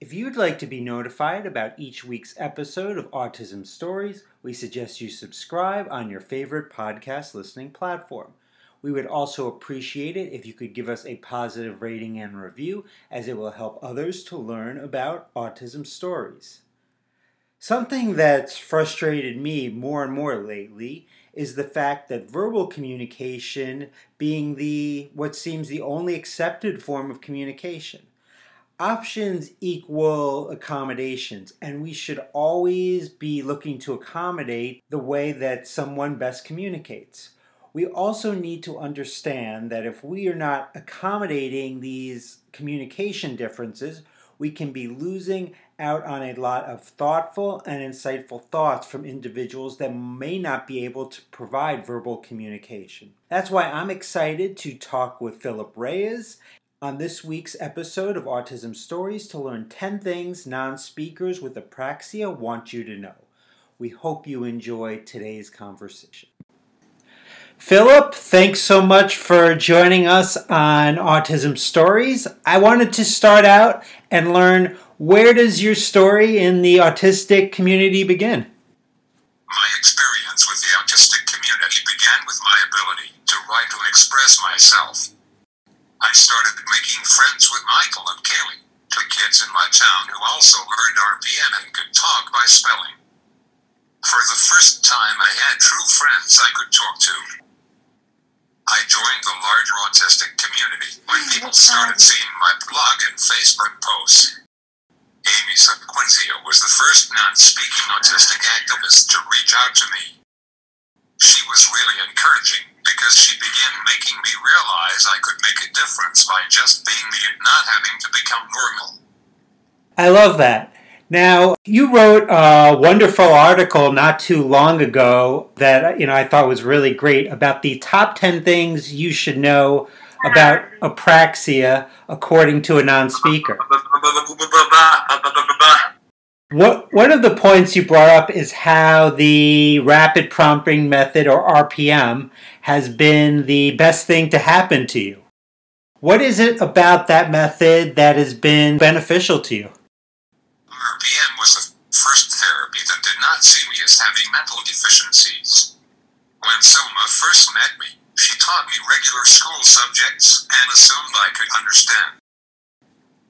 If you'd like to be notified about each week's episode of Autism Stories, we suggest you subscribe on your favorite podcast listening platform. We would also appreciate it if you could give us a positive rating and review, as it will help others to learn about autism stories. Something that's frustrated me more and more lately is the fact that verbal communication being the what seems the only accepted form of communication options equal accommodations, and we should always be looking to accommodate the way that someone best communicates. We also need to understand that if we are not accommodating these communication differences, we can be losing out on a lot of thoughtful and insightful thoughts from individuals that may not be able to provide verbal communication. That's why I'm excited to talk with Philip Reyes on this week's episode of Autism Stories to learn 10 things non speakers with apraxia want you to know. We hope you enjoy today's conversation. Philip, thanks so much for joining us on Autism Stories. I wanted to start out and learn where does your story in the autistic community begin? My experience with the autistic community began with my ability to write and express myself. I started making friends with Michael and Kaylee, two kids in my town who also learned RPM and could talk by spelling. For the first time, I had true friends I could talk to. I joined the larger autistic community when people started seeing my blog and Facebook posts. Amy Sequenzia was the first non-speaking autistic activist to reach out to me. She was really encouraging because she began making me realize I could make a difference by just being me and not having to become normal. I love that. Now, you wrote a wonderful article not too long ago that you know I thought was really great about the top 10 things you should know about apraxia according to a non-speaker. What one of the points you brought up is how the rapid prompting method or RPM has been the best thing to happen to you. What is it about that method that has been beneficial to you? RPM was the first therapy that did not see me as having mental deficiencies. When Soma first met me, she taught me regular school subjects and assumed I could understand.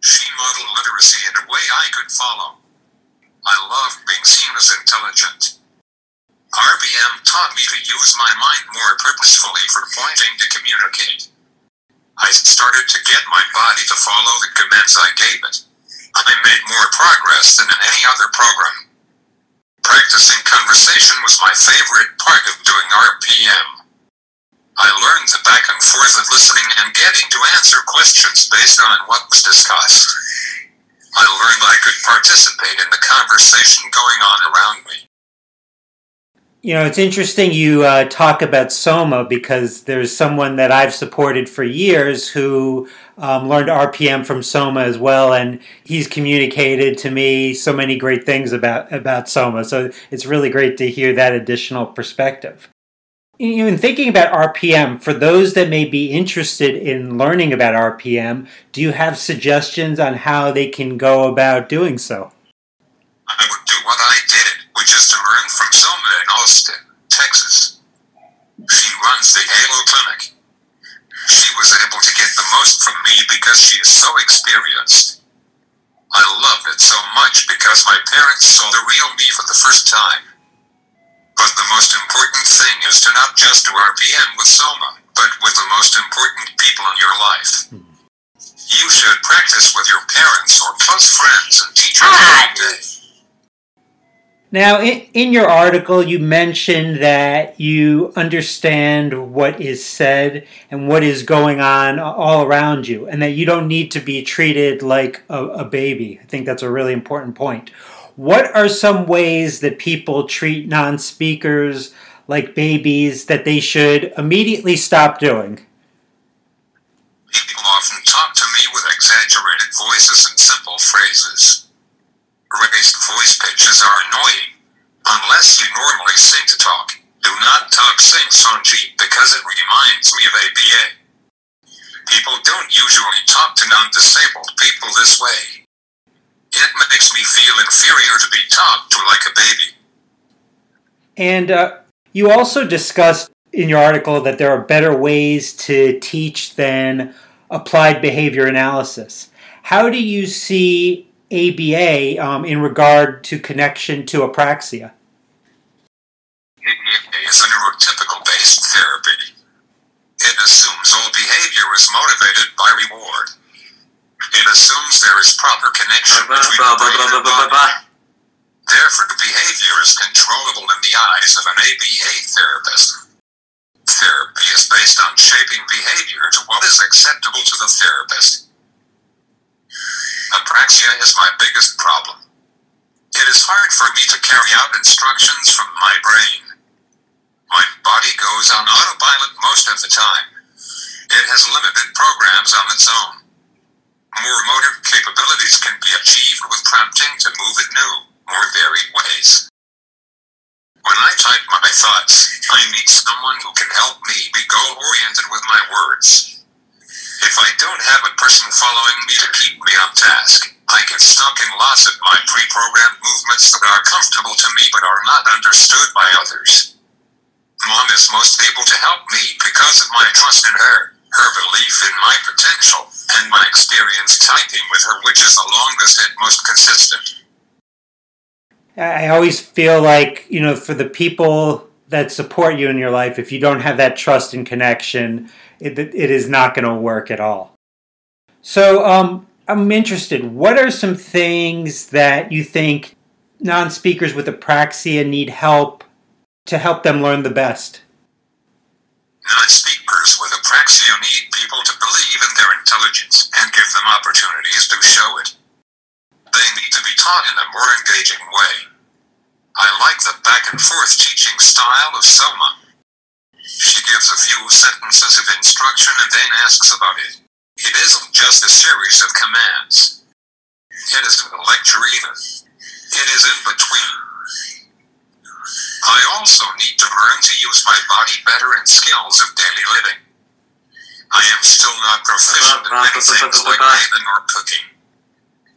She modeled literacy in a way I could follow. I loved being seen as intelligent. RPM taught me to use my mind more purposefully for pointing to communicate. I started to get my body to follow the commands I gave it. I made more progress than in any other program. Practicing conversation was my favorite part of doing RPM. I learned the back and forth of listening and getting to answer questions based on what was discussed. I learned I could participate in the conversation going on around me. You know, it's interesting you uh, talk about Soma because there's someone that I've supported for years who um, learned RPM from Soma as well, and he's communicated to me so many great things about about Soma. So it's really great to hear that additional perspective in thinking about RPM, for those that may be interested in learning about RPM, do you have suggestions on how they can go about doing so? I would do what I did, which is to learn from Soma in Austin, Texas. She runs the Halo Clinic. She was able to get the most from me because she is so experienced. I love it so much because my parents saw the real me for the first time. But the most important thing is to not just do RPM with Soma, but with the most important people in your life. You should practice with your parents or close friends and teachers every day. Now, in, in your article, you mentioned that you understand what is said and what is going on all around you, and that you don't need to be treated like a, a baby. I think that's a really important point. What are some ways that people treat non speakers like babies, that they should immediately stop doing? People often talk to me with exaggerated voices and simple phrases. Raised voice pitches are annoying. Unless you normally sing to talk, do not talk sing Sonji because it reminds me of ABA. People don't usually talk to non disabled people this way. It makes me feel inferior to be talked to like a baby. And uh, you also discussed in your article that there are better ways to teach than applied behavior analysis. How do you see ABA um, in regard to connection to apraxia? ABA is a neurotypical based therapy. It assumes all behavior is motivated by reward. It assumes there is proper connection between the brain and body. Therefore, the behavior is controllable in the eyes of an ABA therapist. Therapy is based on shaping behavior to what is acceptable to the therapist. Apraxia is my biggest problem. It is hard for me to carry out instructions from my brain. My body goes on autopilot most of the time. It has limited programs on its own. More motor capabilities can be achieved with prompting to move in new, more varied ways. When I type my thoughts, I need someone who can help me be goal oriented with my words. If I don't have a person following me to keep me on task, I get stuck in lots of my pre programmed movements that are comfortable to me but are not understood by others. Mom is most able to help me because of my trust in her, her belief in my potential, and my experience typing with her, which is the longest and most consistent. I always feel like, you know, for the people that support you in your life, if you don't have that trust and connection, it, it is not going to work at all. So, um, I'm interested. What are some things that you think non speakers with apraxia need help to help them learn the best? Non speakers apraxia need people to believe in their intelligence and give them opportunities to show it. They need to be taught in a more engaging way. I like the back and forth teaching style of Selma. She gives a few sentences of instruction and then asks about it. It isn't just a series of commands. It isn't a lecture either. It is in between. I also need to learn to use my body better in skills of daily living. I am still not proficient in many things like bathing or cooking.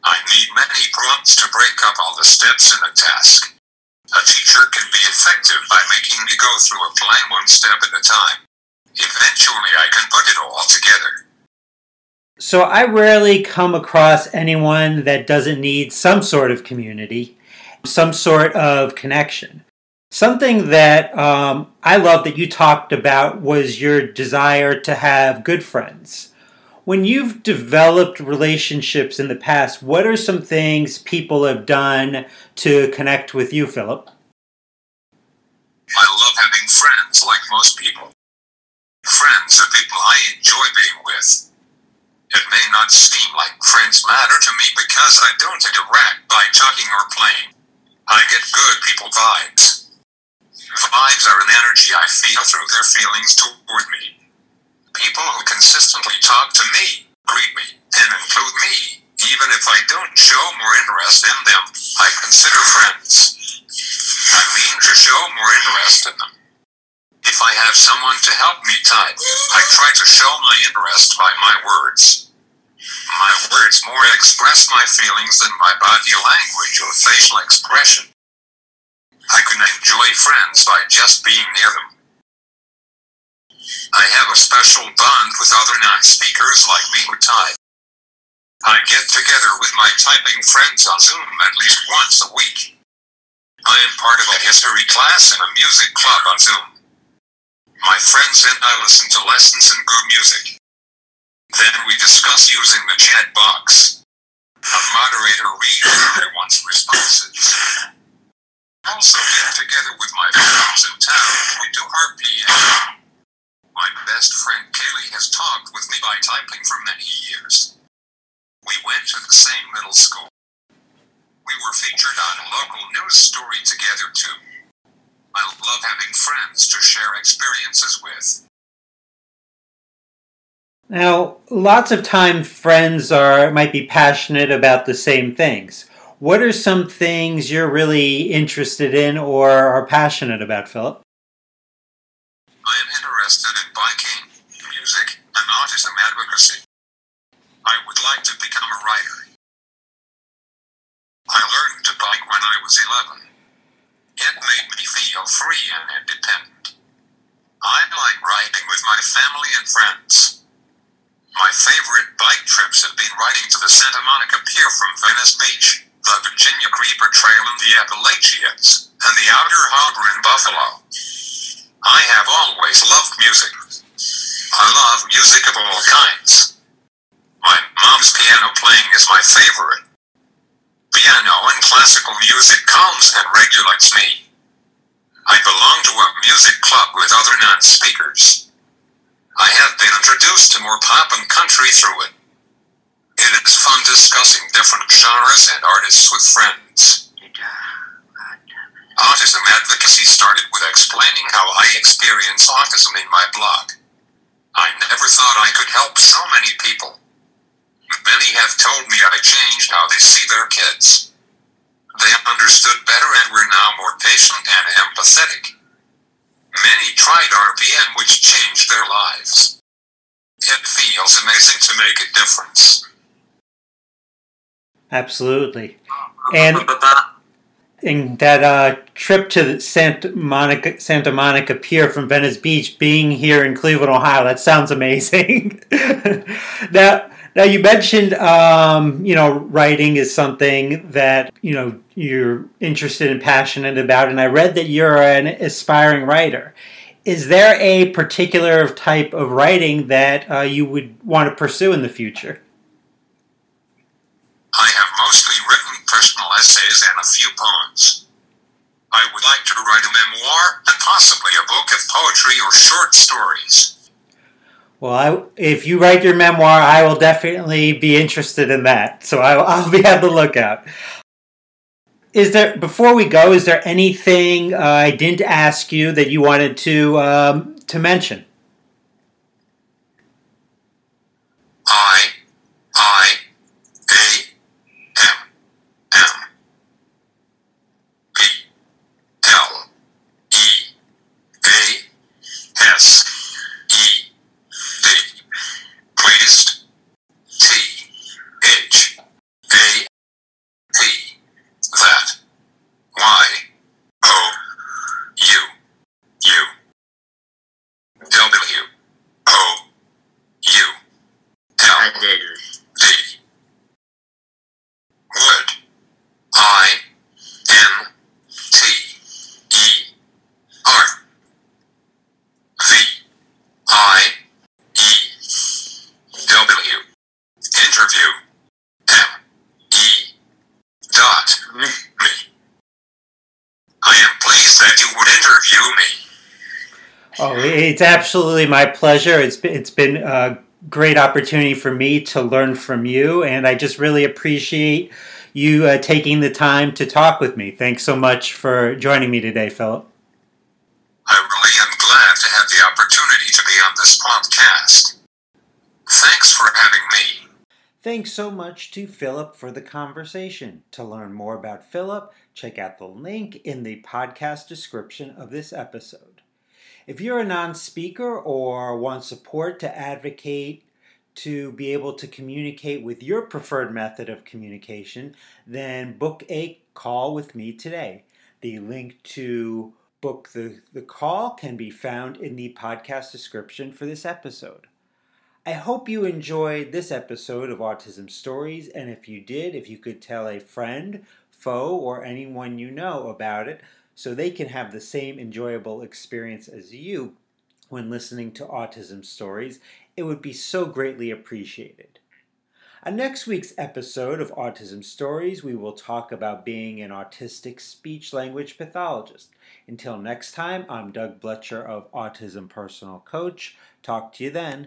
I need many prompts to break up all the steps in a task. A teacher can be effective by making me go through a plan one step at a time. Eventually, I can put it all together. So, I rarely come across anyone that doesn't need some sort of community, some sort of connection. Something that um, I love that you talked about was your desire to have good friends. When you've developed relationships in the past, what are some things people have done to connect with you, Philip? I love having friends like most people. Friends are people I enjoy being with. It may not seem like friends matter to me because I don't interact by talking or playing. I get good people vibes. Vibes are an energy I feel through their feelings toward me. People who consistently talk to me, greet me, and include me, even if I don't show more interest in them, I consider friends. I mean to show more interest in them. If I have someone to help me type, I try to show my interest by my words. My words more express my feelings than my body language or facial expression. I can enjoy friends by just being near them. I have a special bond with other non speakers like me who type. I get together with my typing friends on Zoom at least once a week. I am part of a history class and a music club on Zoom. My friends and I listen to lessons and good music. Then we discuss using the chat box. A moderator reads everyone's responses also get together with my friends in town. We do RPM. My best friend Kaylee has talked with me by typing for many years. We went to the same middle school. We were featured on a local news story together too. I love having friends to share experiences with. Now, lots of time friends are might be passionate about the same things. What are some things you're really interested in or are passionate about, Philip? I am interested in biking, music, and autism advocacy. I would like to become a writer. I learned to bike when I was 11. It made me feel free and independent. I like riding with my family and friends. My favorite bike trips have been riding to the Santa Monica Pier from Venice Beach, Virginia Creeper Trail in the Appalachians, and the Outer Harbor in Buffalo. I have always loved music. I love music of all kinds. My mom's piano playing is my favorite. Piano and classical music calms and regulates me. I belong to a music club with other non-speakers. I have been introduced to more pop and country through it. It is fun discussing different genres and artists with friends. Autism advocacy started with explaining how I experience autism in my blog. I never thought I could help so many people. Many have told me I changed how they see their kids. They understood better and were now more patient and empathetic. Many tried RPM, which changed their lives. It feels amazing to make a difference. Absolutely. And and that uh, trip to Santa Monica Santa Monica Pier from Venice Beach, being here in Cleveland, Ohio, that sounds amazing. now, now you mentioned, um, you know, writing is something that you know you're interested and passionate about, and I read that you're an aspiring writer. Is there a particular type of writing that uh, you would want to pursue in the future? I have mostly written personal essays and a few poems. I would like to write a memoir and possibly a book of poetry or short stories. Well, I, if you write your memoir, I will definitely be interested in that. So I, I'll be on the lookout. Is there before we go? Is there anything uh, I didn't ask you that you wanted to um, to mention? Me. Oh, it's absolutely my pleasure. It's been, it's been a great opportunity for me to learn from you, and I just really appreciate you uh, taking the time to talk with me. Thanks so much for joining me today, Philip. I really am glad to have the opportunity to be on this podcast. Thanks for having me. Thanks so much to Philip for the conversation. To learn more about Philip, check out the link in the podcast description of this episode. If you're a non speaker or want support to advocate to be able to communicate with your preferred method of communication, then book a call with me today. The link to book the, the call can be found in the podcast description for this episode. I hope you enjoyed this episode of Autism Stories, and if you did, if you could tell a friend, foe, or anyone you know about it so they can have the same enjoyable experience as you when listening to Autism Stories, it would be so greatly appreciated. On next week's episode of Autism Stories, we will talk about being an autistic speech language pathologist. Until next time, I'm Doug Blecher of Autism Personal Coach. Talk to you then.